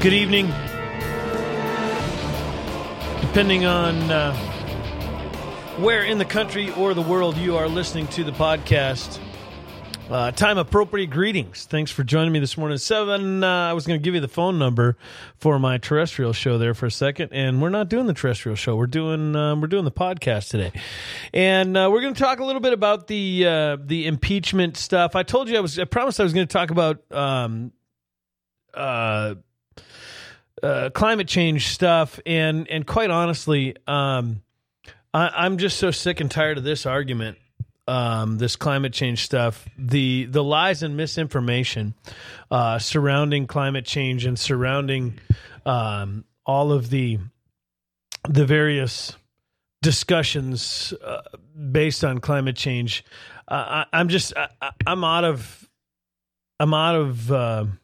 good evening, depending on uh, where in the country or the world you are listening to the podcast. Uh, time appropriate greetings. Thanks for joining me this morning. Seven. Uh, I was going to give you the phone number for my terrestrial show there for a second, and we're not doing the terrestrial show. We're doing um, we're doing the podcast today, and uh, we're going to talk a little bit about the uh, the impeachment stuff. I told you I was. I promised I was going to talk about um, uh, uh, climate change stuff, and and quite honestly, um, I, I'm just so sick and tired of this argument um, this climate change stuff, the the lies and misinformation uh, surrounding climate change and surrounding um, all of the the various discussions uh, based on climate change. Uh, I, am just I, am out of I'm out of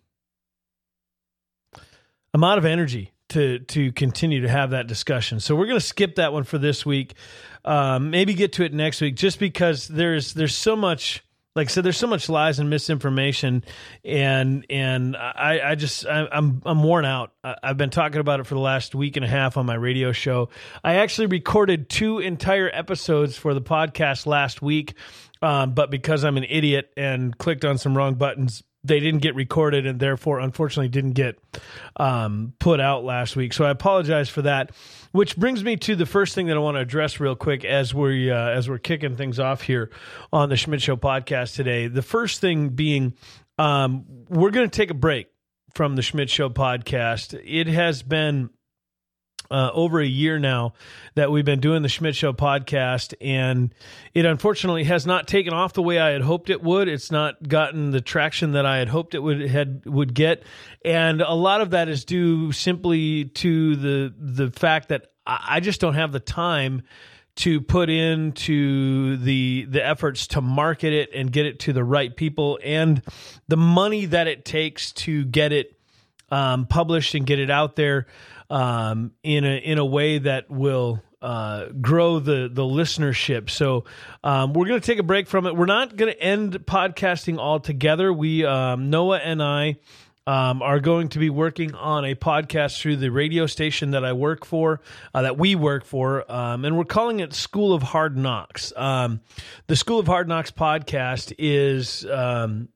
out of energy to to continue to have that discussion. So we're going to skip that one for this week. Um, maybe get to it next week, just because there's there's so much. Like I said, there's so much lies and misinformation, and and I, I just I, I'm I'm worn out. I've been talking about it for the last week and a half on my radio show. I actually recorded two entire episodes for the podcast last week, um, but because I'm an idiot and clicked on some wrong buttons, they didn't get recorded and therefore unfortunately didn't get um, put out last week. So i apologize for that which brings me to the first thing that i want to address real quick as we uh, as we're kicking things off here on the schmidt show podcast today. The first thing being um, we're going to take a break from the schmidt show podcast. It has been uh, over a year now that we've been doing the Schmidt Show podcast, and it unfortunately has not taken off the way I had hoped it would. It's not gotten the traction that I had hoped it would had would get, and a lot of that is due simply to the the fact that I just don't have the time to put into the the efforts to market it and get it to the right people and the money that it takes to get it um, published and get it out there um, in a in a way that will uh, grow the the listenership. So um, we're going to take a break from it. We're not going to end podcasting altogether. We um, Noah and I. Um, are going to be working on a podcast through the radio station that I work for, uh, that we work for, um, and we're calling it School of Hard Knocks. Um, the School of Hard Knocks podcast is um,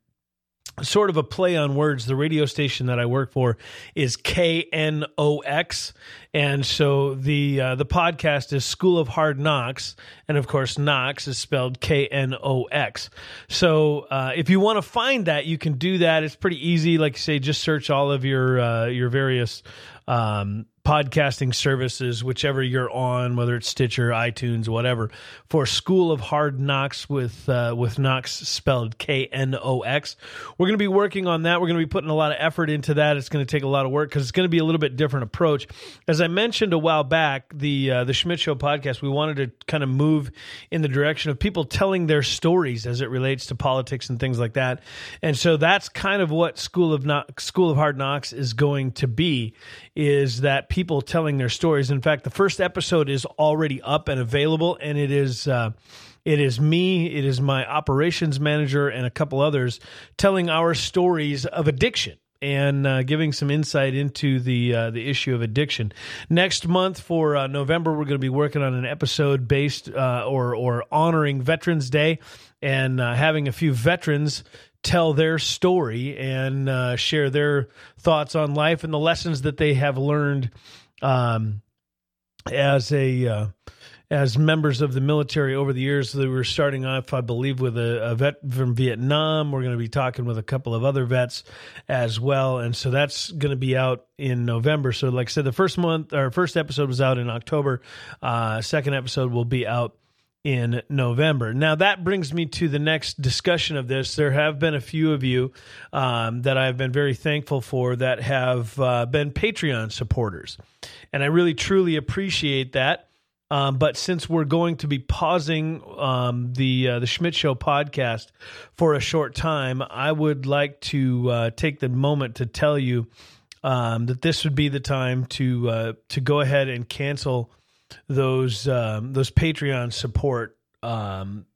sort of a play on words. The radio station that I work for is KNOX, and so the uh, the podcast is School of Hard Knocks, and of course Knox is spelled K N O X. So uh, if you want to find that, you can do that. It's pretty easy. Like I say, just search all of your uh, your various um, podcasting services, whichever you're on, whether it's Stitcher, iTunes, whatever, for School of Hard Knocks with uh, with Knox spelled K N O X. We're going to be working on that. We're going to be putting a lot of effort into that. It's going to take a lot of work because it's going to be a little bit different approach. As I mentioned a while back, the uh, the Schmidt Show podcast, we wanted to kind of move in the direction of people telling their stories as it relates to politics and things like that. And so that's kind of what School of no- School of Hard Knocks is going to be. Is that people telling their stories. In fact, the first episode is already up and available, and it is. Uh, it is me, it is my operations manager, and a couple others telling our stories of addiction and uh, giving some insight into the uh, the issue of addiction. Next month for uh, November, we're going to be working on an episode based uh, or or honoring Veterans Day and uh, having a few veterans tell their story and uh, share their thoughts on life and the lessons that they have learned um, as a uh, as members of the military over the years. They were starting off, I believe, with a, a, vet from Vietnam. We're going to be talking with a couple of other vets as well, and so that's going to be out in November. So, like I said, the first month, our first episode was out in October. Uh, second episode will be out in November. Now, that brings me to the next discussion of this. There have been a few of you um, that I've been very thankful for that have uh, been Patreon supporters. And I really, truly appreciate that. Um, but since we're going to be pausing um, the uh, the Schmidt Show podcast for a short time, I would like to uh, take the moment to tell you um, that this would be the time to uh, to go ahead and cancel those um, those Patreon support um,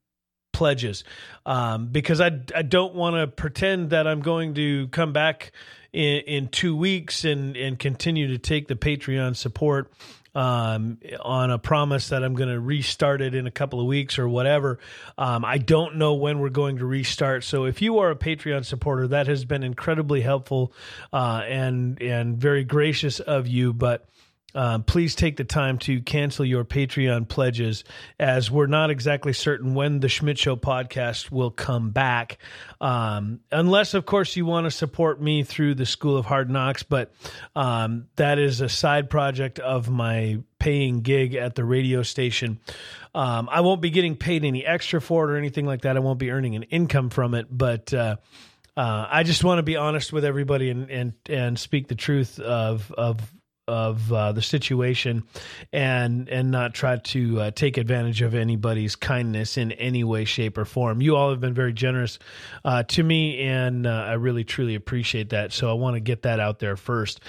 pledges um, because I I don't want to pretend that I'm going to come back in, in two weeks and and continue to take the Patreon support um, on a promise that I'm going to restart it in a couple of weeks or whatever. Um, I don't know when we're going to restart. So if you are a Patreon supporter, that has been incredibly helpful uh, and and very gracious of you. But um, please take the time to cancel your Patreon pledges as we're not exactly certain when the Schmidt Show podcast will come back. Um, unless, of course, you want to support me through the School of Hard Knocks, but um, that is a side project of my paying gig at the radio station. Um, I won't be getting paid any extra for it or anything like that. I won't be earning an income from it, but. Uh, uh, I just want to be honest with everybody and, and, and speak the truth of, of of uh, the situation and and not try to uh, take advantage of anybody's kindness in any way shape or form. You all have been very generous uh, to me and uh, i really truly appreciate that. So i want to get that out there first.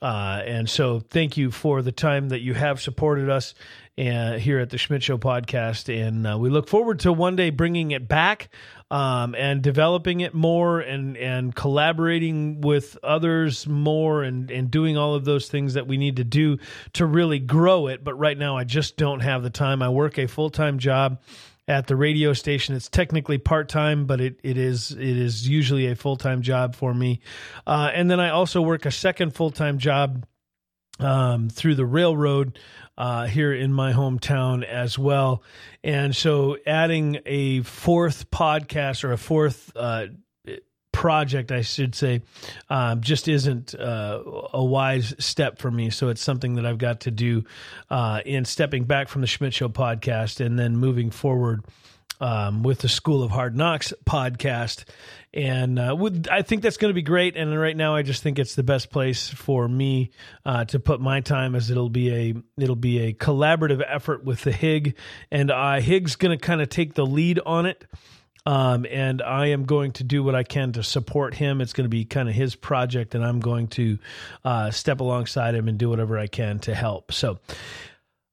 Uh, and so thank you for the time that you have supported us uh, here at the Schmidt Show podcast. And uh, we look forward to one day bringing it back um, and developing it more and, and collaborating with others more and, and doing all of those things that we need to do to really grow it. But right now, I just don't have the time. I work a full time job at the radio station. It's technically part time, but it, it is it is usually a full time job for me. Uh, and then I also work a second full time job um, through the railroad uh, here in my hometown as well. And so adding a fourth podcast or a fourth uh, project, I should say, um, just isn't uh, a wise step for me. So it's something that I've got to do uh, in stepping back from the Schmidt Show podcast and then moving forward um, with the School of Hard Knocks podcast. And uh, with, I think that's going to be great. And right now, I just think it's the best place for me uh, to put my time, as it'll be a it'll be a collaborative effort with the Hig, and I Hig's going to kind of take the lead on it. Um, and I am going to do what I can to support him. It's going to be kind of his project, and I'm going to uh, step alongside him and do whatever I can to help. So,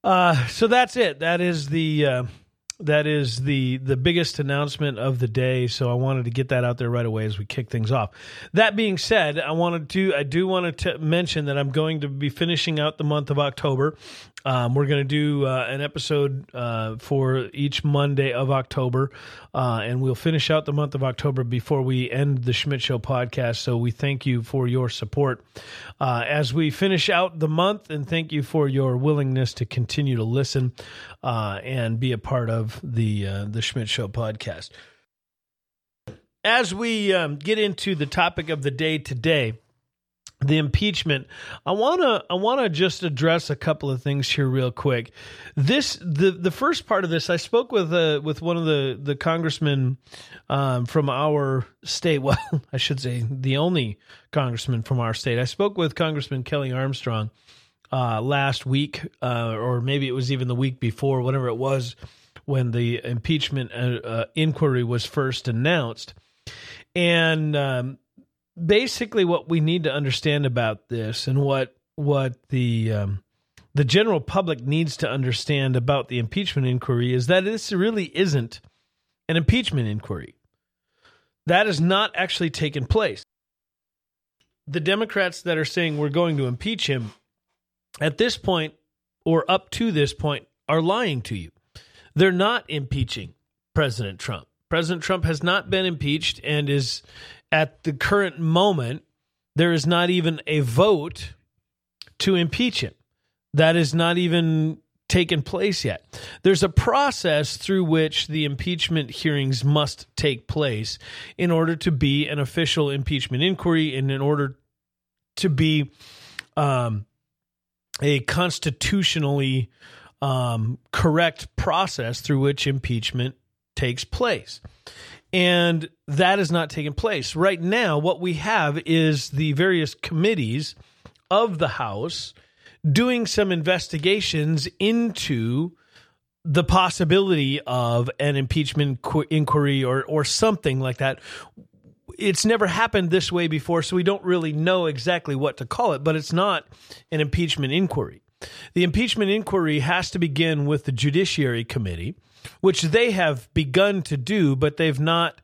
uh, so that's it. That is the uh, that is the the biggest announcement of the day so i wanted to get that out there right away as we kick things off. That being said i wanted to i do want to mention that i'm going to be finishing out the month of october um, we're going to do uh, an episode uh, for each Monday of October, uh, and we'll finish out the month of October before we end the Schmidt Show podcast. So we thank you for your support uh, as we finish out the month, and thank you for your willingness to continue to listen uh, and be a part of the uh, the Schmidt Show podcast. As we um, get into the topic of the day today the impeachment i want to i want to just address a couple of things here real quick. This the the first part of this i spoke with uh with one of the the congressmen um, from our state. Well i should say the only congressman from our state. I spoke with congressman kelly armstrong uh, last week uh, or maybe it was even the week before whatever it was when the impeachment uh, uh, inquiry was first announced. And um, basically what we need to understand about this and what what the um, the general public needs to understand about the impeachment inquiry is that this really isn't an impeachment inquiry. That has not actually taken place. The Democrats that are saying we're going to impeach him at this point or up to this point are lying to you. They're not impeaching President Trump. President Trump has not been impeached and is at the current moment, there is not even a vote to impeach him. That is not even taken place yet. There's a process through which the impeachment hearings must take place in order to be an official impeachment inquiry and in order to be um, a constitutionally um, correct process through which impeachment takes place. And that has not taken place. Right now, what we have is the various committees of the House doing some investigations into the possibility of an impeachment inquiry or or something like that. It's never happened this way before, so we don't really know exactly what to call it, but it's not an impeachment inquiry. The impeachment inquiry has to begin with the Judiciary Committee, which they have begun to do, but they've not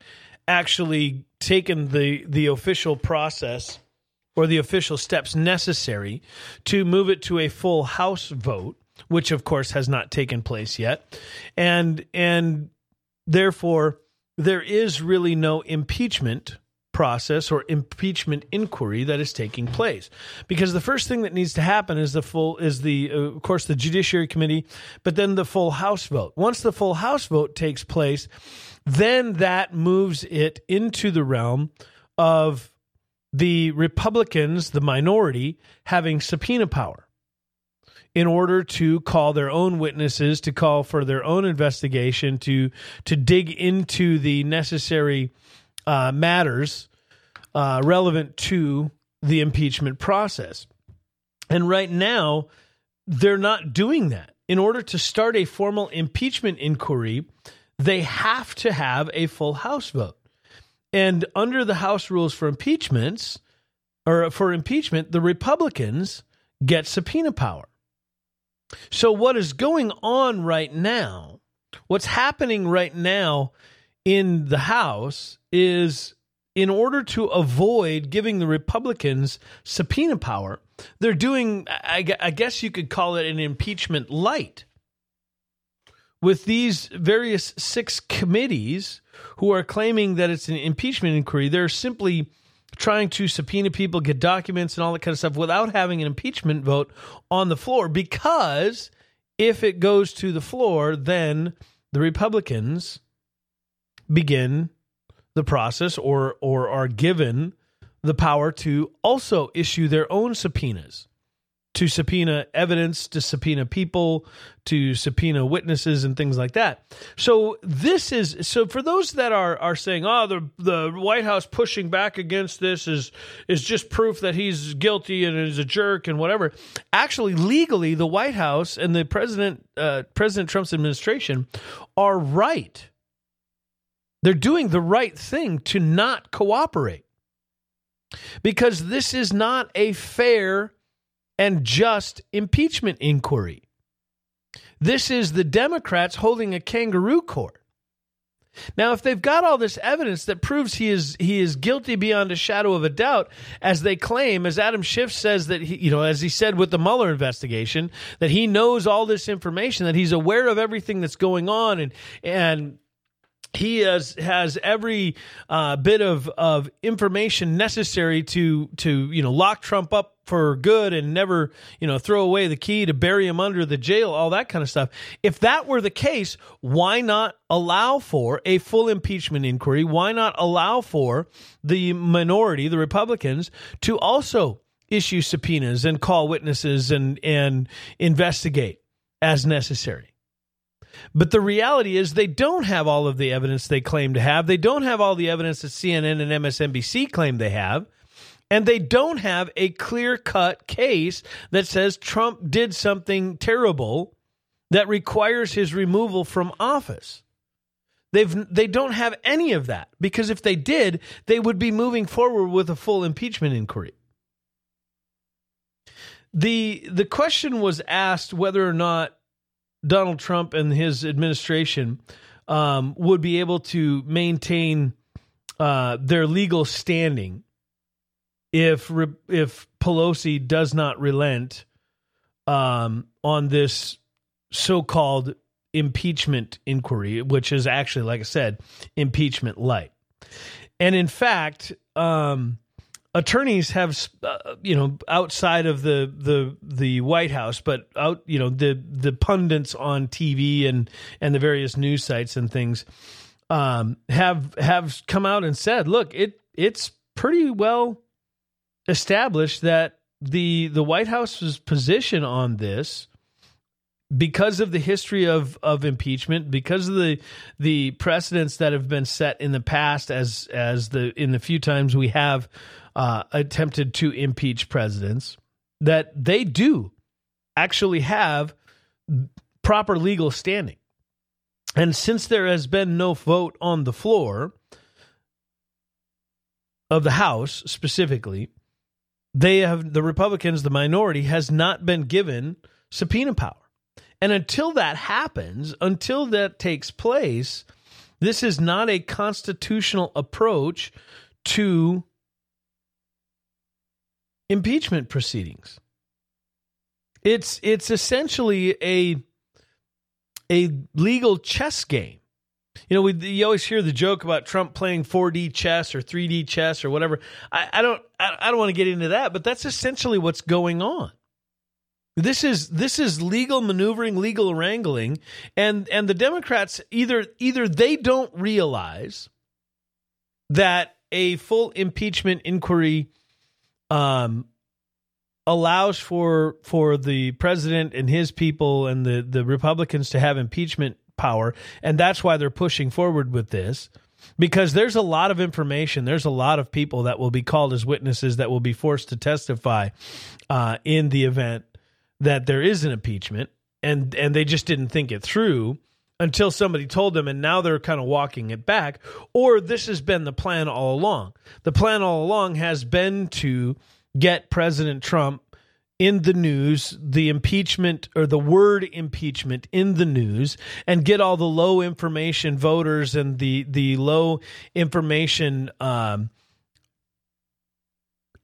actually taken the the official process or the official steps necessary to move it to a full House vote, which of course has not taken place yet, and and therefore there is really no impeachment process or impeachment inquiry that is taking place. Because the first thing that needs to happen is the full is the uh, of course the judiciary committee but then the full house vote. Once the full house vote takes place then that moves it into the realm of the republicans the minority having subpoena power in order to call their own witnesses to call for their own investigation to to dig into the necessary uh, matters uh, relevant to the impeachment process. And right now, they're not doing that. In order to start a formal impeachment inquiry, they have to have a full House vote. And under the House rules for impeachments, or for impeachment, the Republicans get subpoena power. So, what is going on right now, what's happening right now in the House is in order to avoid giving the Republicans subpoena power, they're doing, I, guess you could call it an impeachment light. With these various six committees who are claiming that it's an impeachment inquiry, they're simply trying to subpoena people, get documents, and all that kind of stuff without having an impeachment vote on the floor. Because if it goes to the floor, then the Republicans begin the process or or are given the power to also issue their own subpoenas to subpoena evidence, to subpoena people, to subpoena witnesses and things like that. So this is so for those that are are saying, "Oh, the the White House pushing back against this is is just proof that he's guilty and is a jerk and whatever." Actually, legally, the White House and the president uh, President Trump's administration are right they're doing the right thing to not cooperate because this is not a fair and just impeachment inquiry. This is the Democrats holding a kangaroo court. Now, if they've got all this evidence that proves he is he is guilty beyond a shadow of a doubt, as they claim, as Adam Schiff says that he, you know, as he said with the Mueller investigation, that he knows all this information, that he's aware of everything that's going on, and and he has has every uh, bit of of information necessary to to you know lock Trump up for good and never you know throw away the key to bury him under the jail all that kind of stuff. If that were the case why not allow for a full impeachment inquiry? Why not allow for the minority the republicans to also issue subpoenas and call witnesses and and investigate as necessary but the reality is, they don't have all of the evidence they claim to have. They don't have all the evidence that CNN and MSNBC claim they have. And they don't have a clear cut case that says Trump did something terrible that requires his removal from office. They've, they don't have any of that because if they did, they would be moving forward with a full impeachment inquiry. The, the question was asked whether or not Donald Trump and his administration um, would be able to maintain uh, their legal standing if if Pelosi does not relent um, on this so-called impeachment inquiry, which is actually, like I said, impeachment light. And in fact, um, attorneys have uh, you know outside of the the the White House but out you know the the pundits on TV and and the various news sites and things um, have have come out and said look it it's pretty well established that the the White House's position on this because of the history of of impeachment, because of the the precedents that have been set in the past, as as the in the few times we have uh, attempted to impeach presidents, that they do actually have proper legal standing. And since there has been no vote on the floor of the House specifically, they have the Republicans, the minority, has not been given subpoena power. And until that happens, until that takes place, this is not a constitutional approach to impeachment proceedings. It's it's essentially a a legal chess game. You know, we you always hear the joke about Trump playing 4D chess or 3D chess or whatever. I, I don't I, I don't want to get into that, but that's essentially what's going on. This is this is legal maneuvering, legal wrangling, and and the Democrats either either they don't realize that a full impeachment inquiry um, allows for for the president and his people and the the Republicans to have impeachment power, and that's why they're pushing forward with this. Because there's a lot of information, there's a lot of people that will be called as witnesses that will be forced to testify uh, in the event that there is an impeachment, and and they just didn't think it through until somebody told them, and now they're kind of walking it back. Or this has been the plan all along. The plan all along has been to get President Trump in the news, the impeachment or the word impeachment in the news, and get all the low information voters and the the low information um,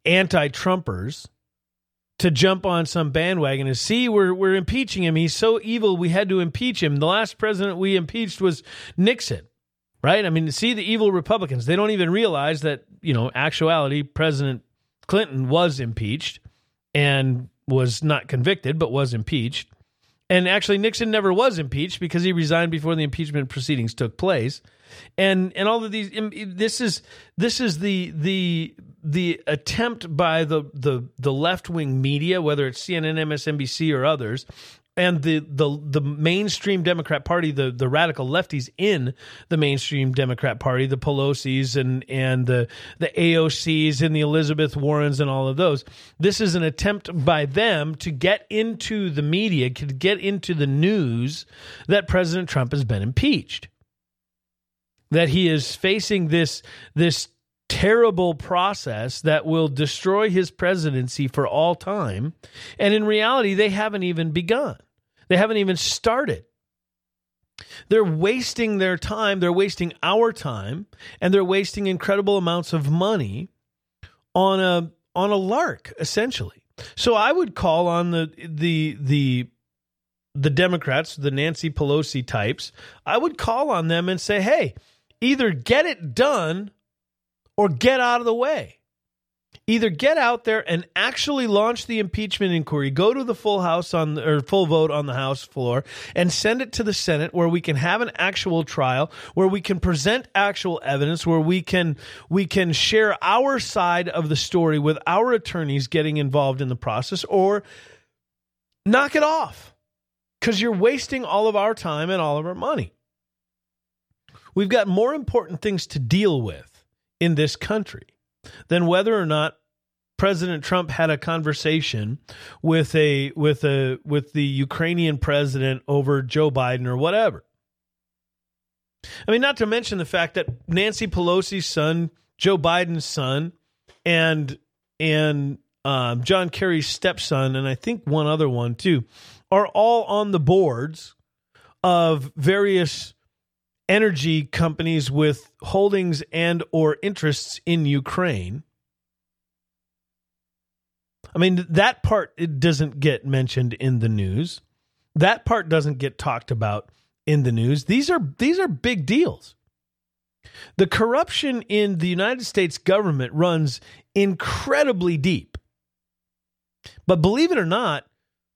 anti-Trumpers to jump on some bandwagon and see we're we're impeaching him. He's so evil we had to impeach him. The last president we impeached was Nixon. Right? I mean, see the evil Republicans. They don't even realize that, you know, actuality President Clinton was impeached and was not convicted, but was impeached. And actually, Nixon never was impeached because he resigned before the impeachment proceedings took place. And and all of these, this is this is the the the attempt by the the the left wing media, whether it's CNN, MSNBC, or others, and the the the mainstream Democrat Party, the the radical lefties in the mainstream Democrat Party, the Pelosi's and and the the AOC's and the Elizabeth Warrens and all of those. This is an attempt by them to get into the media, to get into the news that President Trump has been impeached. That he is facing this this terrible process that will destroy his presidency for all time. And in reality, they haven't even begun, they haven't even started. They're wasting their time, they're wasting our time, and they're wasting incredible amounts of money on a on a lark essentially. So I would call on the the the the Democrats, the Nancy Pelosi types, I would call on them and say, "Hey, either get it done or get out of the way. Either get out there and actually launch the impeachment inquiry, go to the full house on the, or full vote on the House floor, and send it to the Senate where we can have an actual trial, where we can present actual evidence, where we can we can share our side of the story with our attorneys getting involved in the process, or knock it off because you're wasting all of our time and all of our money. We've got more important things to deal with in this country than whether or not President Trump had a conversation with a with a with the Ukrainian president over Joe Biden or whatever. I mean, not to mention the fact that Nancy Pelosi's son, Joe Biden's son, and and um, John Kerry's stepson, and I think one other one too, are all on the boards of various energy companies with holdings and or interests in Ukraine. I mean that part it doesn't get mentioned in the news. That part doesn't get talked about in the news. These are these are big deals. The corruption in the United States government runs incredibly deep. But believe it or not,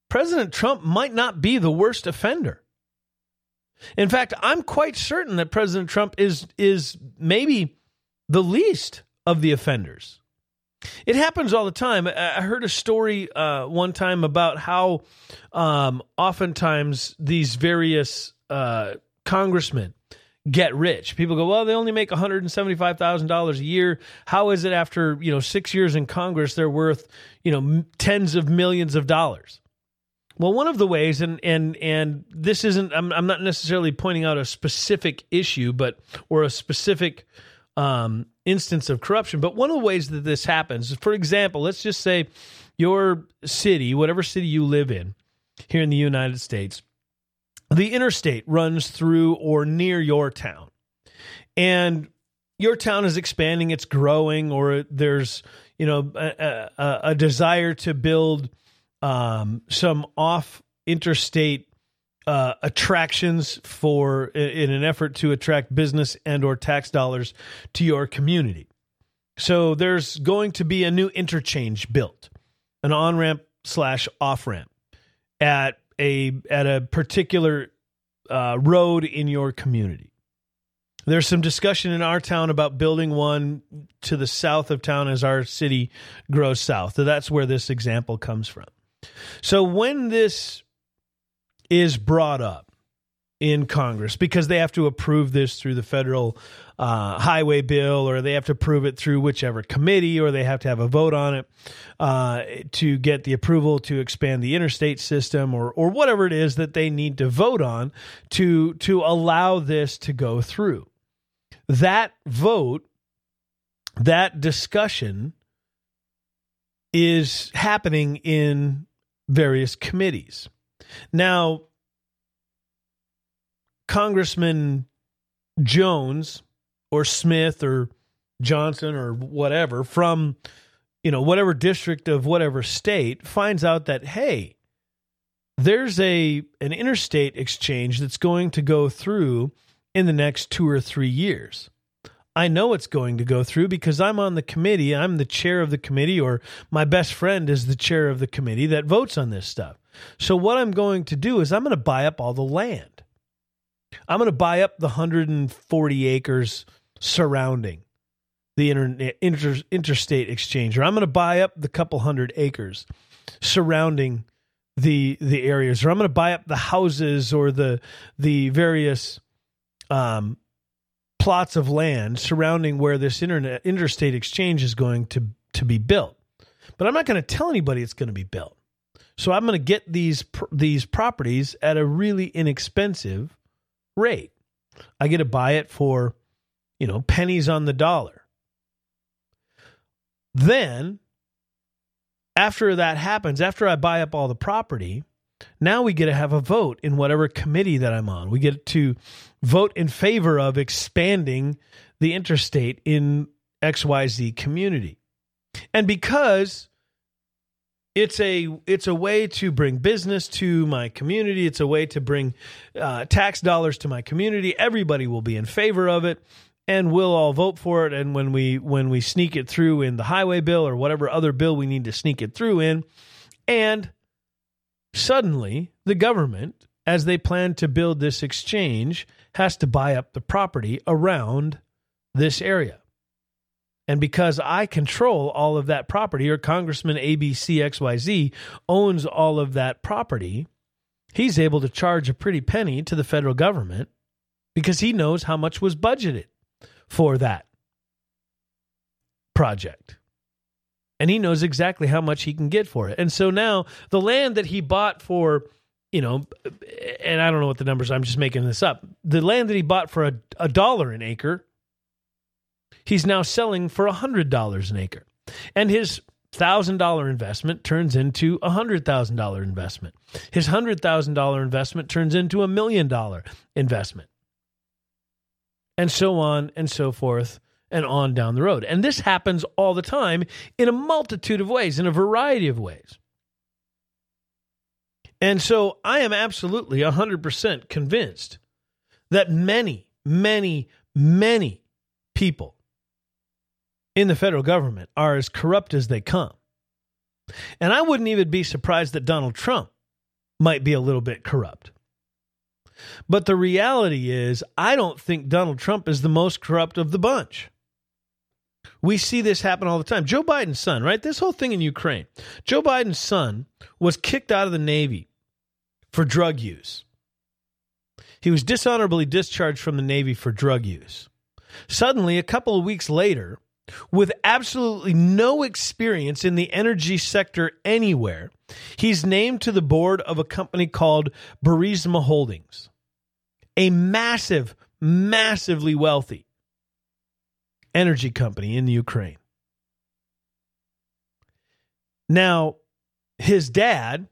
President Trump might not be the worst offender. In fact, I'm quite certain that President Trump is is maybe the least of the offenders. It happens all the time. I heard a story uh, one time about how um, oftentimes these various uh, congressmen get rich. People go, well, they only make one hundred and seventy five thousand dollars a year. How is it after you know six years in Congress they're worth you know tens of millions of dollars? Well, one of the ways, and and and this isn't, I'm I'm not necessarily pointing out a specific issue, but or a specific um, instance of corruption. But one of the ways that this happens, for example, let's just say your city, whatever city you live in here in the United States, the interstate runs through or near your town. And your town is expanding, it's growing, or there's, you know, a, a, a desire to build um, some off interstate uh, attractions for in an effort to attract business and or tax dollars to your community. So there's going to be a new interchange built, an on ramp slash off ramp at a at a particular uh, road in your community. There's some discussion in our town about building one to the south of town as our city grows south. So that's where this example comes from. So when this is brought up in Congress because they have to approve this through the federal uh, highway bill, or they have to approve it through whichever committee, or they have to have a vote on it uh, to get the approval to expand the interstate system, or or whatever it is that they need to vote on to to allow this to go through. That vote, that discussion, is happening in various committees. Now, Congressman Jones or Smith or Johnson or whatever from you know whatever district of whatever state finds out that hey there's a an interstate exchange that's going to go through in the next 2 or 3 years. I know it's going to go through because I'm on the committee. I'm the chair of the committee, or my best friend is the chair of the committee that votes on this stuff. So, what I'm going to do is I'm going to buy up all the land. I'm going to buy up the 140 acres surrounding the inter, inter, interstate exchange, or I'm going to buy up the couple hundred acres surrounding the the areas, or I'm going to buy up the houses or the the various um, plots of land surrounding where this internet interstate exchange is going to to be built. But I'm not going to tell anybody it's going to be built. So I'm going to get these these properties at a really inexpensive rate. I get to buy it for, you know, pennies on the dollar. Then after that happens, after I buy up all the property, now we get to have a vote in whatever committee that I'm on. We get to vote in favor of expanding the interstate in XYZ community. And because it's a it's a way to bring business to my community, it's a way to bring uh, tax dollars to my community. Everybody will be in favor of it and we'll all vote for it and when we when we sneak it through in the highway bill or whatever other bill we need to sneak it through in and Suddenly, the government, as they plan to build this exchange, has to buy up the property around this area. And because I control all of that property, or Congressman ABCXYZ owns all of that property, he's able to charge a pretty penny to the federal government because he knows how much was budgeted for that project and he knows exactly how much he can get for it. And so now the land that he bought for, you know, and I don't know what the numbers, I'm just making this up. The land that he bought for a, a dollar an acre, he's now selling for a hundred dollars an acre. And his thousand dollar investment turns into a hundred thousand dollar investment. His hundred thousand dollar investment turns into a million dollar investment. And so on and so forth and on down the road. And this happens all the time in a multitude of ways, in a variety of ways. And so I am absolutely 100% convinced that many, many, many people in the federal government are as corrupt as they come. And I wouldn't even be surprised that Donald Trump might be a little bit corrupt. But the reality is, I don't think Donald Trump is the most corrupt of the bunch. We see this happen all the time. Joe Biden's son, right? This whole thing in Ukraine. Joe Biden's son was kicked out of the Navy for drug use. He was dishonorably discharged from the Navy for drug use. Suddenly, a couple of weeks later, with absolutely no experience in the energy sector anywhere, he's named to the board of a company called Burisma Holdings, a massive, massively wealthy energy company in Ukraine. Now, his dad,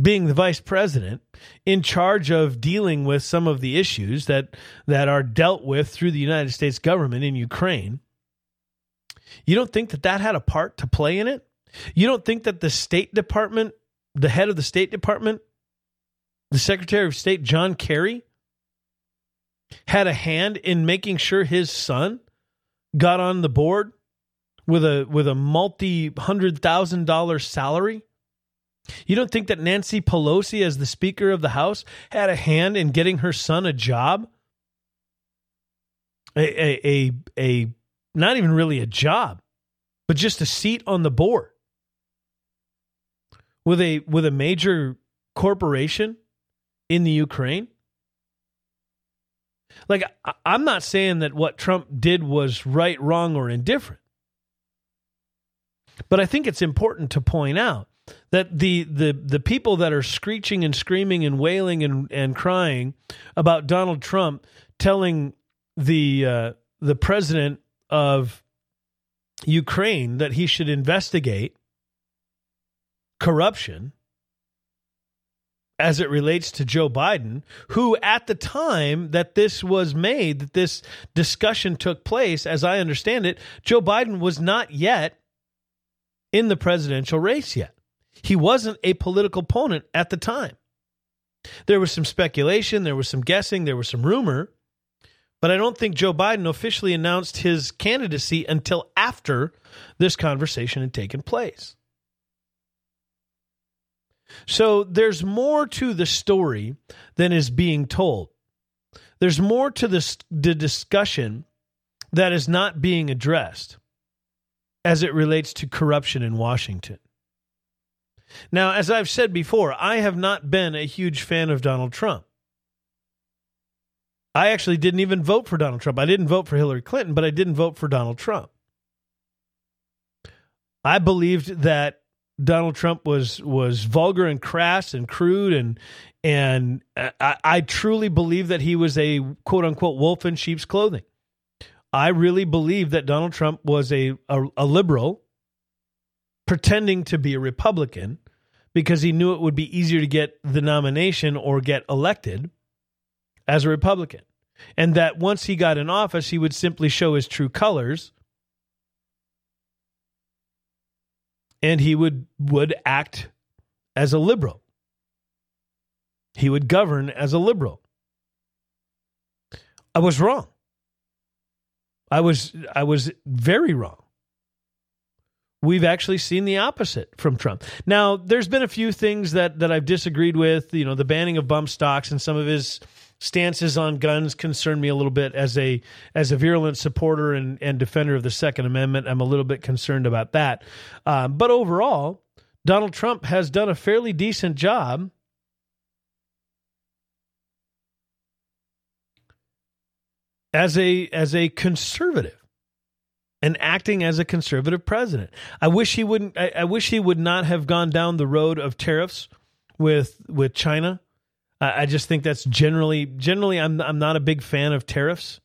being the vice president, in charge of dealing with some of the issues that, that are dealt with through the United States government in Ukraine, you don't think that that had a part to play in it? You don't think that the State Department, the head of the State Department, the Secretary of State, John Kerry, had a hand in making sure his son got on the board with a with a multi hundred thousand dollar salary? You don't think that Nancy Pelosi, as the Speaker of the House, had a hand in getting her son a job? A a a, a not even really a job, but just a seat on the board with a with a major corporation in the Ukraine? Like I'm not saying that what Trump did was right, wrong or indifferent. But I think it's important to point out that the the the people that are screeching and screaming and wailing and and crying about Donald Trump telling the uh, the president of Ukraine that he should investigate corruption as it relates to Joe Biden, who at the time that this was made, that this discussion took place, as I understand it, Joe Biden was not yet in the presidential race yet. He wasn't a political opponent at the time. There was some speculation, there was some guessing, there was some rumor, but I don't think Joe Biden officially announced his candidacy until after this conversation had taken place. So there's more to the story than is being told. There's more to this, the discussion that is not being addressed as it relates to corruption in Washington. Now, as I've said before, I have not been a huge fan of Donald Trump. I actually didn't even vote for Donald Trump. I didn't vote for Hillary Clinton, but I didn't vote for Donald Trump. I believed that Donald Trump was was vulgar and crass and crude and and I, I truly believe that he was a quote unquote wolf in sheep's clothing. I really believe that Donald Trump was a, a, a liberal pretending to be a Republican because he knew it would be easier to get the nomination or get elected as a Republican. And that once he got in office, he would simply show his true colors and he would would act as a liberal. He would govern as a liberal. I was wrong. I was I was very wrong. We've actually seen the opposite from Trump. Now, there's been a few things that that I've disagreed with, you know, the banning of bump stocks and some of his stances on guns concern me a little bit as a as a virulent supporter and, and defender of the Second Amendment. I'm a little bit concerned about that. Um, but overall, Donald Trump has done a fairly decent job as a as a conservative and acting as a conservative president. I wish he wouldn't. I, I wish he would not have gone down the road of tariffs with with China I, I just think that's generally generally I'm I'm not a big fan of tariffs.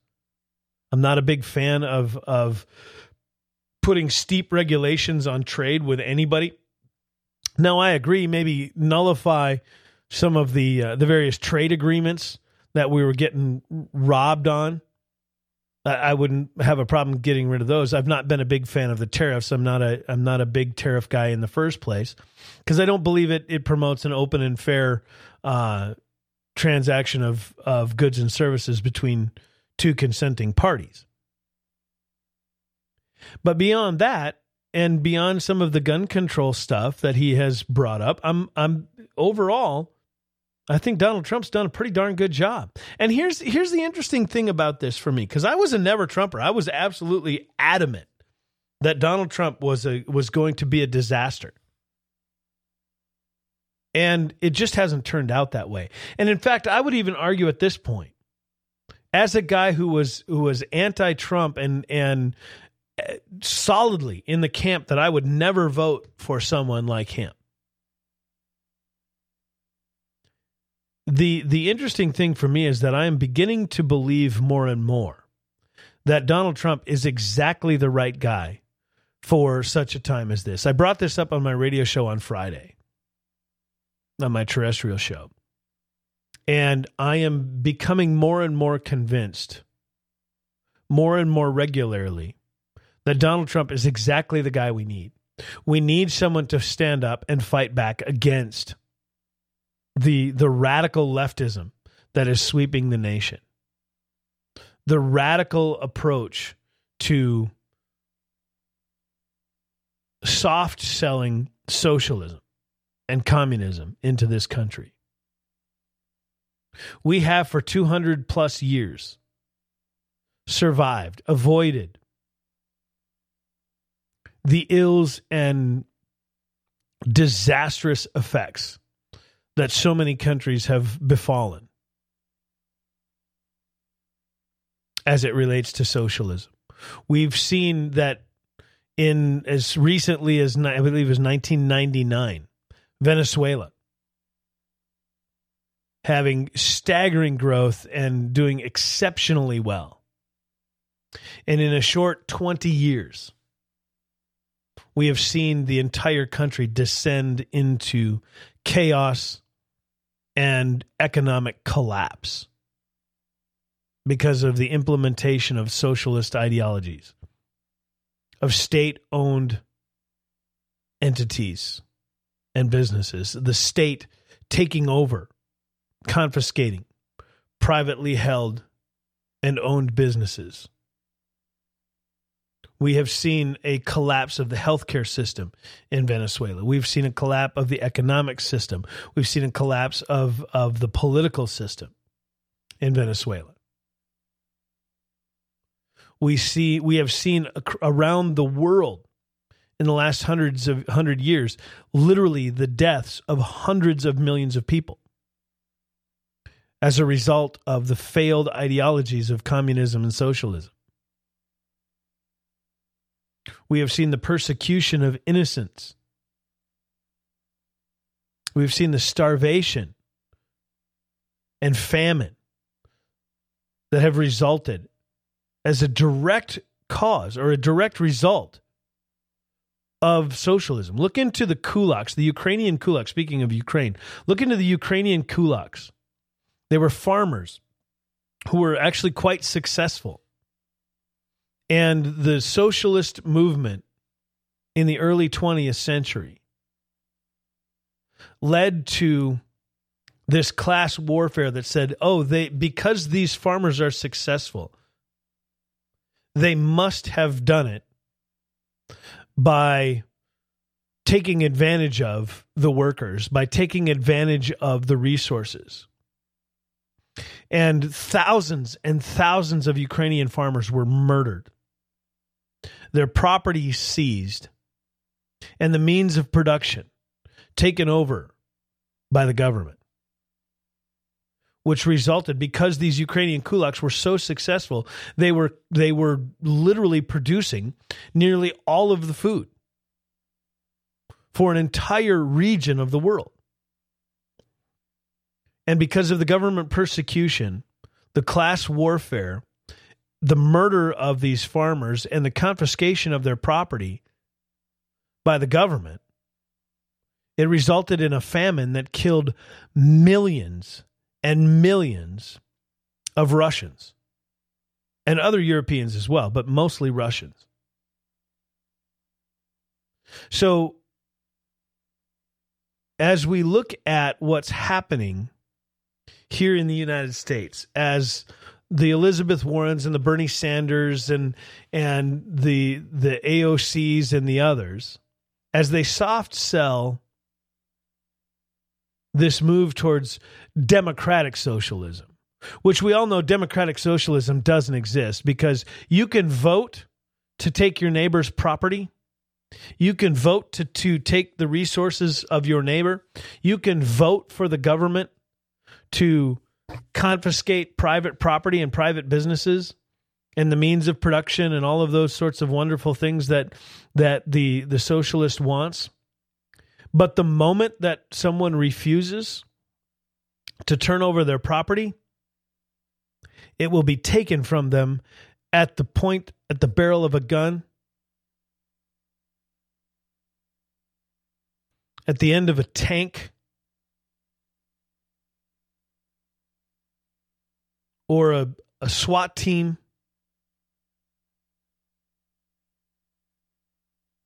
I'm not a big fan of of putting steep regulations on trade with anybody. Now I agree maybe nullify some of the uh, the various trade agreements that we were getting robbed on. I wouldn't have a problem getting rid of those. I've not been a big fan of the tariffs. I'm not a I'm not a big tariff guy in the first place because I don't believe it it promotes an open and fair uh, transaction of, of goods and services between two consenting parties. But beyond that, and beyond some of the gun control stuff that he has brought up, I'm I'm overall, I think Donald Trump's done a pretty darn good job. And here's here's the interesting thing about this for me, because I was a never Trumper. I was absolutely adamant that Donald Trump was a was going to be a disaster. And it just hasn't turned out that way. And in fact, I would even argue at this point, as a guy who was who was anti-Trump and and uh, solidly in the camp that I would never vote for someone like him. The the interesting thing for me is that I am beginning to believe more and more that Donald Trump is exactly the right guy for such a time as this. I brought this up on my radio show on Friday, on my terrestrial show. And I am becoming more and more convinced, more and more regularly, that Donald Trump is exactly the guy we need. We need someone to stand up and fight back against the the radical leftism that is sweeping the nation. The radical approach to soft selling socialism and communism into this country. We have for 200 plus years survived, avoided the ills and disastrous effects that so many countries have befallen as it relates to socialism. We've seen that in as recently as I believe it was 1999, Venezuela having staggering growth and doing exceptionally well. And in a short 20 years, we have seen the entire country descend into chaos and economic collapse because of the implementation of socialist ideologies, of state owned entities and businesses, the state taking over confiscating privately held and owned businesses. We have seen a collapse of the healthcare system in Venezuela. We've seen a collapse of the economic system. We've seen a collapse of, of the political system in Venezuela. We see we have seen around the world in the last hundreds of hundred years, literally the deaths of hundreds of millions of people as a result of the failed ideologies of communism and socialism. We have seen the persecution of innocents. We've seen the starvation and famine that have resulted as a direct cause or a direct result of socialism. Look into the kulaks, the Ukrainian kulaks. Speaking of Ukraine, look into the Ukrainian kulaks they were farmers who were actually quite successful. And the socialist movement in the early 20th century led to this class warfare that said, "Oh, they because these farmers are successful, they must have done it by taking advantage of the workers, by taking advantage of the resources." And thousands and thousands of Ukrainian farmers were murdered, their property seized, and the means of production taken over by the government. Which resulted because these Ukrainian kulaks were so successful, they were they were literally producing nearly all of the food for an entire region of the world. And because of the government persecution, the class warfare, the murder of these farmers, and the confiscation of their property by the government, it resulted in a famine that killed millions and millions of Russians and other Europeans as well, but mostly Russians. So, as we look at what's happening here in the United States as the Elizabeth Warrens and the Bernie Sanders and and the the AOCs and the others as they soft sell this move towards democratic socialism, which we all know democratic socialism doesn't exist because you can vote to take your neighbor's property. You can vote to, to take the resources of your neighbor. You can vote for the government to confiscate private property and private businesses and the means of production and all of those sorts of wonderful things that that the the socialist wants. But the moment that someone refuses to turn over their property, it will be taken from them at the point at the barrel of a gun. At the end of a tank. Or a, a SWAT team.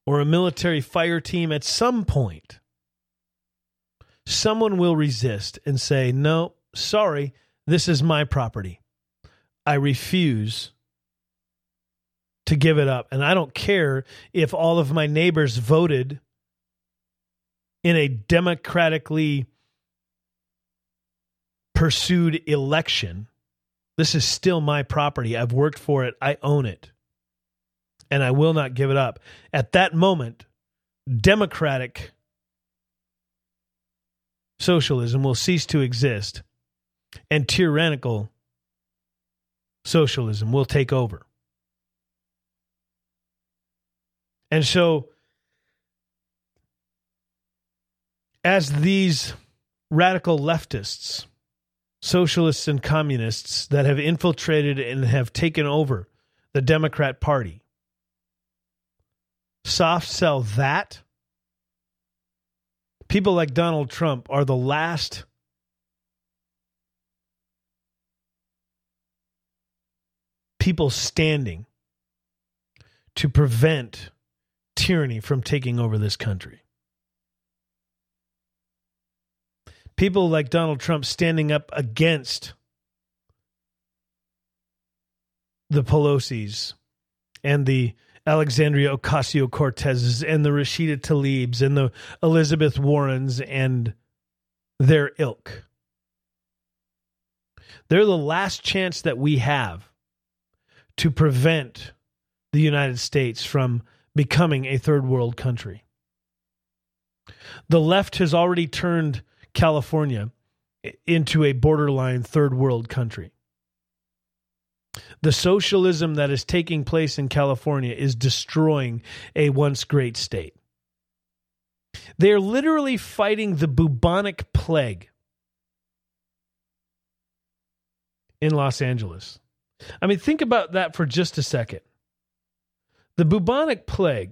Or a military fire team at some point, someone will resist and say, No, sorry, this is my property. I refuse to give it up. And I don't care if all of my neighbors voted in a democratically pursued election. This is still my property. I've worked for it. I own it and I will not give it up. At that moment, democratic socialism will cease to exist and tyrannical socialism will take over. And so, as these radical leftists, socialists, and communists that have infiltrated and have taken over the Democrat Party, soft sell that, people like Donald Trump are the last people standing to prevent tyranny from taking over this country. People like Donald Trump standing up against the Pelosi's and the Alexandria Ocasio Cortez's and the Rashida Tlaib's and the Elizabeth Warrens and their ilk. They're the last chance that we have to prevent the United States from becoming a third world country. The left has already turned California into a borderline third world country. The socialism that is taking place in California is destroying a once great state. They are literally fighting the bubonic plague in Los Angeles. I mean, think about that for just a second. The bubonic plague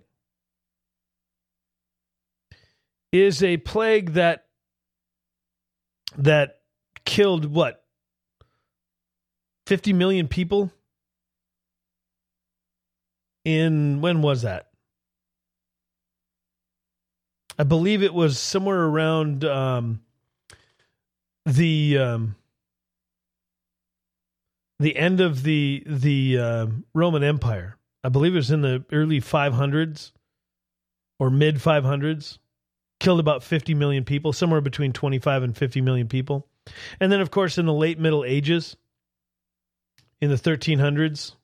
is a plague that that killed what 50 million people in when was that? I believe it was somewhere around um, the um, the end of the the uh, Roman Empire. I believe it was in the early 500s or mid 500s. Killed about 50 million people, somewhere between 25 and 50 million people. And then, of course, in the late Middle Ages, in the 1300s,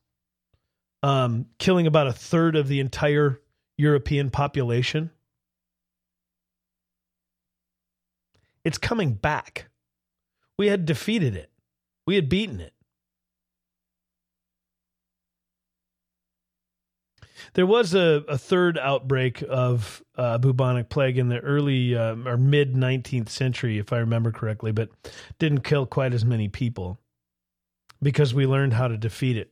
um, killing about a third of the entire European population. It's coming back. We had defeated it, we had beaten it. There was a, a third outbreak of uh, bubonic plague in the early um, or mid 19th century, if I remember correctly, but didn't kill quite as many people because we learned how to defeat it.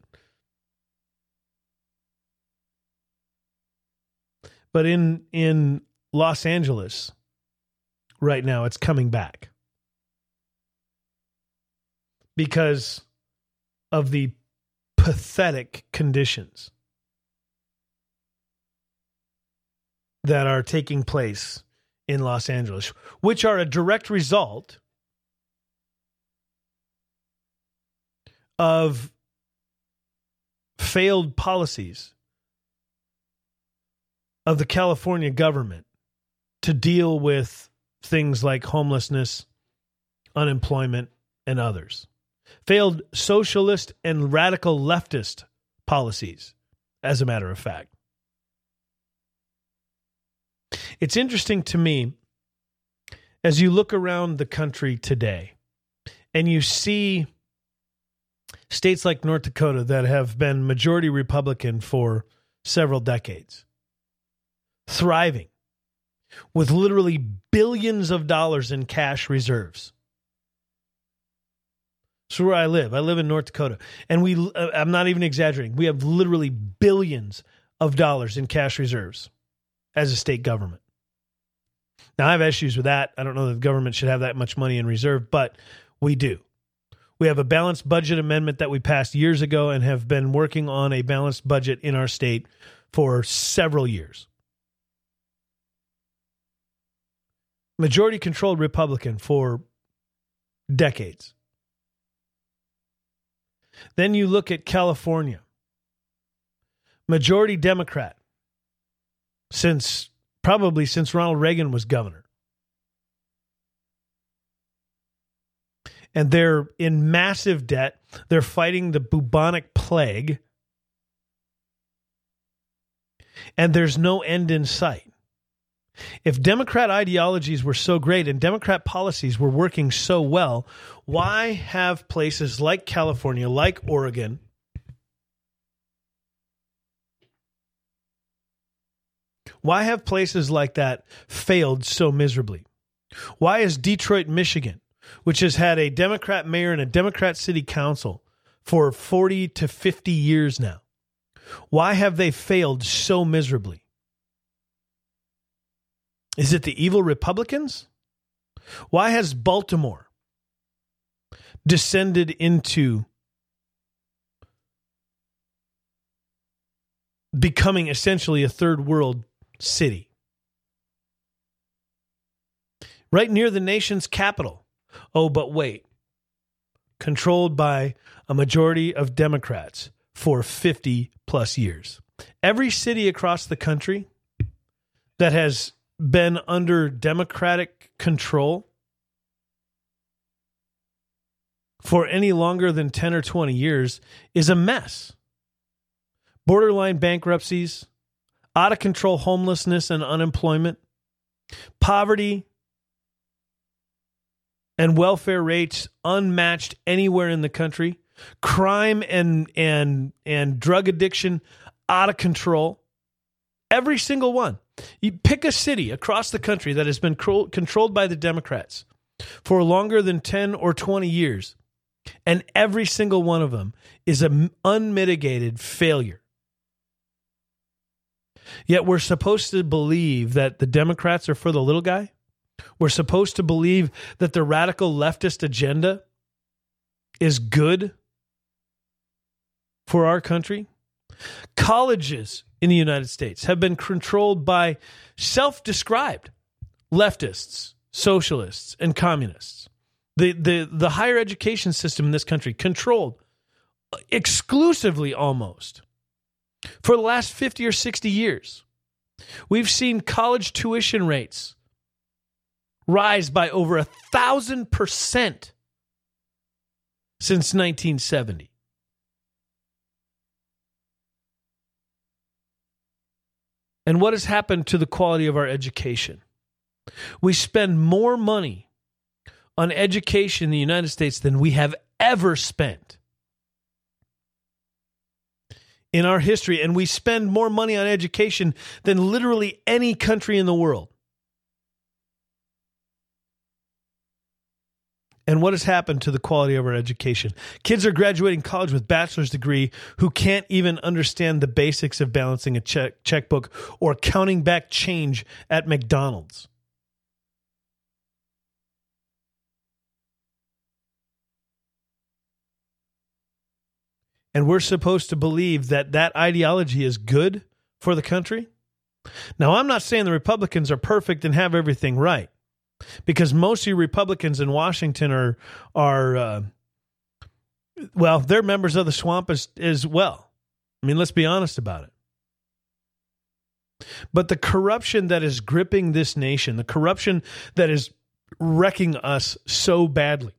But in in Los Angeles right now it's coming back. Because of the pathetic conditions that are taking place in Los Angeles, which are a direct result of failed policies of the California government to deal with things like homelessness, unemployment, and others. Failed socialist and radical leftist policies as a matter of fact. It's interesting to me as you look around the country today and you see states like North Dakota that have been majority Republican for several decades, thriving with literally billions of dollars in cash reserves. So where I live, I live in North Dakota, and we uh, I'm not even exaggerating. We have literally billions of dollars in cash reserves as a state government. Now I have issues with that. I don't know that the government should have that much money in reserve, but we do. We have a balanced budget amendment that we passed years ago and have been working on a balanced budget in our state for several years. Majority controlled Republican for decades. Then you look at California, majority Democrat since probably since Ronald Reagan was governor. And they're in massive debt. They're fighting the bubonic plague. And there's no end in sight. If Democrat ideologies were so great and Democrat policies were working so well, why have places like California, like Oregon, why have places like that failed so miserably? Why is Detroit, Michigan, which has had a Democrat mayor and a Democrat city council for 40 to 50 years now, why have they failed so miserably? Is it the evil Republicans? Why has Baltimore descended into becoming essentially a third world city? Right near the nation's capital. Oh, but wait. Controlled by a majority of Democrats for 50 plus years. Every city across the country that has been under Democratic control for any longer than 10 or 20 years is a mess. Borderline bankruptcies, out of control homelessness and unemployment, poverty, and welfare rates unmatched anywhere in the country, crime and and and drug addiction out of control. Every single one. You pick a city across the country that has been controlled by the Democrats for longer than 10 or 20 years, and every single one of them is an unmitigated failure. Yet we're supposed to believe that the Democrats are for the little guy. We're supposed to believe that the radical leftist agenda is good for our country. Colleges in the United States have been controlled by self described leftists, socialists, and communists. The, the, the higher education system in this country controlled exclusively almost for the last 50 or 60 years. We've seen college tuition rates rise by over a thousand percent since 1970. And what has happened to the quality of our education? We spend more money on education in the United States than we have ever spent in our history. And we spend more money on education than literally any country in the world. And what has happened to the quality of our education. Kids are graduating college with bachelor's degree who can't even understand the basics of balancing a check, checkbook or counting back change at McDonald's. And we're supposed to believe that that ideology is good for the country? Now, I'm not saying the Republicans are perfect and have everything right because most of Republicans in Washington are are uh, well, they're members of the swamp as as well. I mean, let's be honest about it. But the corruption that is gripping this nation, the corruption that is wrecking us so badly,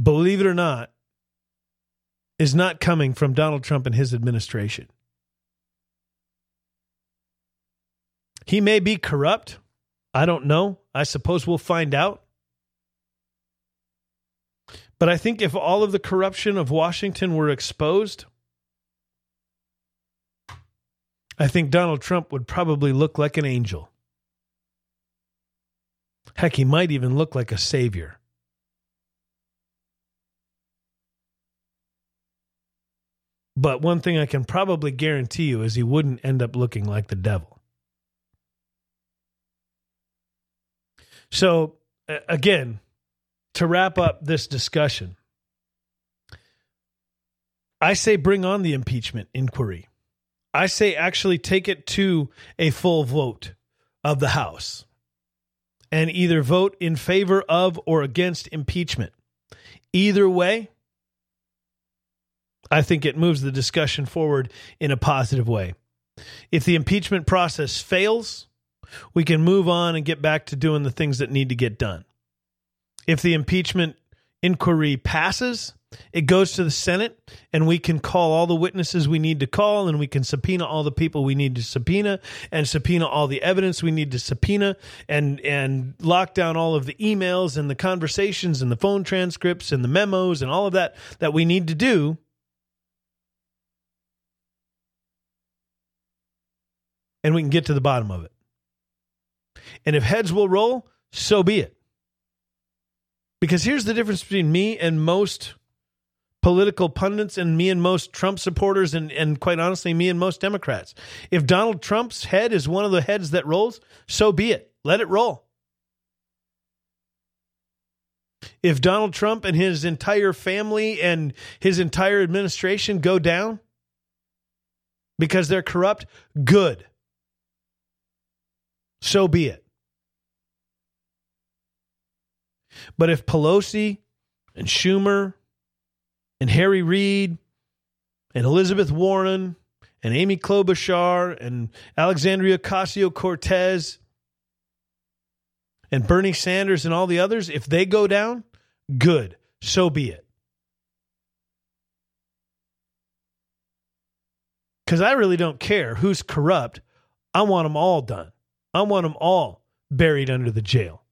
believe it or not, is not coming from Donald Trump and his administration. He may be corrupt. I don't know. I suppose we'll find out. But I think if all of the corruption of Washington were exposed, I think Donald Trump would probably look like an angel. Heck, he might even look like a savior. But one thing I can probably guarantee you is he wouldn't end up looking like the devil. So, again, to wrap up this discussion, I say bring on the impeachment inquiry. I say actually take it to a full vote of the House and either vote in favor of or against impeachment. Either way, I think it moves the discussion forward in a positive way. If the impeachment process fails, we can move on and get back to doing the things that need to get done. If the impeachment inquiry passes, it goes to the Senate, and we can call all the witnesses we need to call, and we can subpoena all the people we need to subpoena, and subpoena all the evidence we need to subpoena, and and lock down all of the emails and the conversations and the phone transcripts and the memos and all of that that we need to do. And we can get to the bottom of it. And if heads will roll, so be it. Because here's the difference between me and most political pundits and me and most Trump supporters and, and quite honestly, me and most Democrats. If Donald Trump's head is one of the heads that rolls, so be it. Let it roll. If Donald Trump and his entire family and his entire administration go down because they're corrupt, good. So be it. But if Pelosi and Schumer and Harry Reid and Elizabeth Warren and Amy Klobuchar and Alexandria Ocasio Cortez and Bernie Sanders and all the others, if they go down, good. So be it. Because I really don't care who's corrupt. I want them all done. I want them all buried under the jail.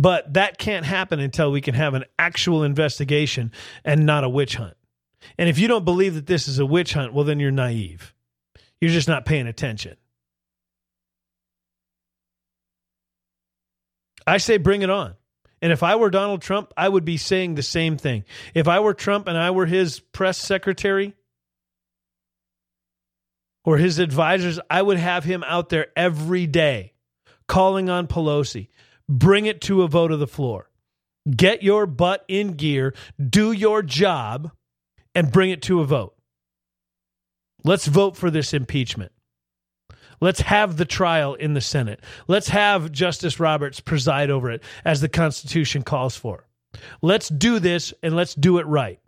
But that can't happen until we can have an actual investigation and not a witch hunt. And if you don't believe that this is a witch hunt, well, then you're naive. You're just not paying attention. I say bring it on. And if I were Donald Trump, I would be saying the same thing. If I were Trump and I were his press secretary or his advisors, I would have him out there every day calling on Pelosi, bring it to a vote of the floor. Get your butt in gear, do your job, and bring it to a vote. Let's vote for this impeachment. Let's have the trial in the Senate. Let's have Justice Roberts preside over it as the Constitution calls for. Let's do this and let's do it right.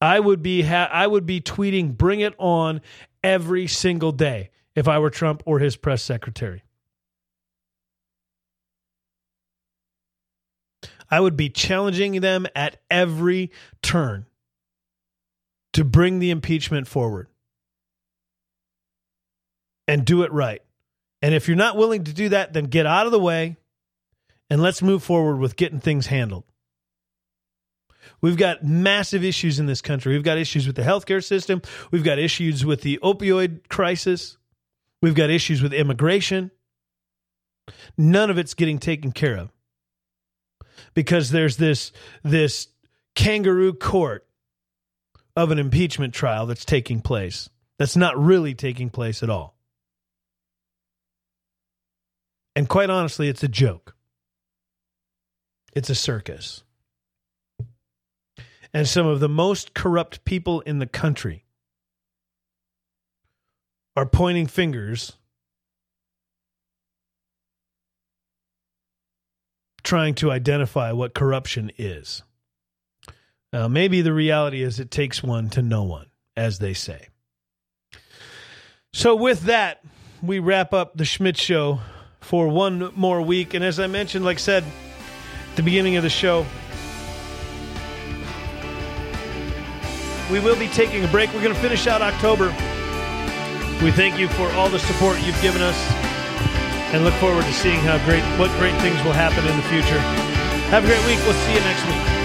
I would be ha- I would be tweeting bring it on every single day if I were Trump or his press secretary. I would be challenging them at every turn to bring the impeachment forward and do it right. And if you're not willing to do that, then get out of the way and let's move forward with getting things handled. We've got massive issues in this country. We've got issues with the healthcare system. We've got issues with the opioid crisis. We've got issues with immigration. None of it's getting taken care of because there's this this kangaroo court of an impeachment trial that's taking place. That's not really taking place at all. And quite honestly, it's a joke. It's a circus. And some of the most corrupt people in the country are pointing fingers, trying to identify what corruption is. Now, maybe the reality is it takes one to know one, as they say. So, with that, we wrap up the Schmidt Show for one more week. And as I mentioned, like I said at the beginning of the show, we will be taking a break. We're going to finish out October. We thank you for all the support you've given us and look forward to seeing how great what great things will happen in the future. Have a great week. We'll see you next week.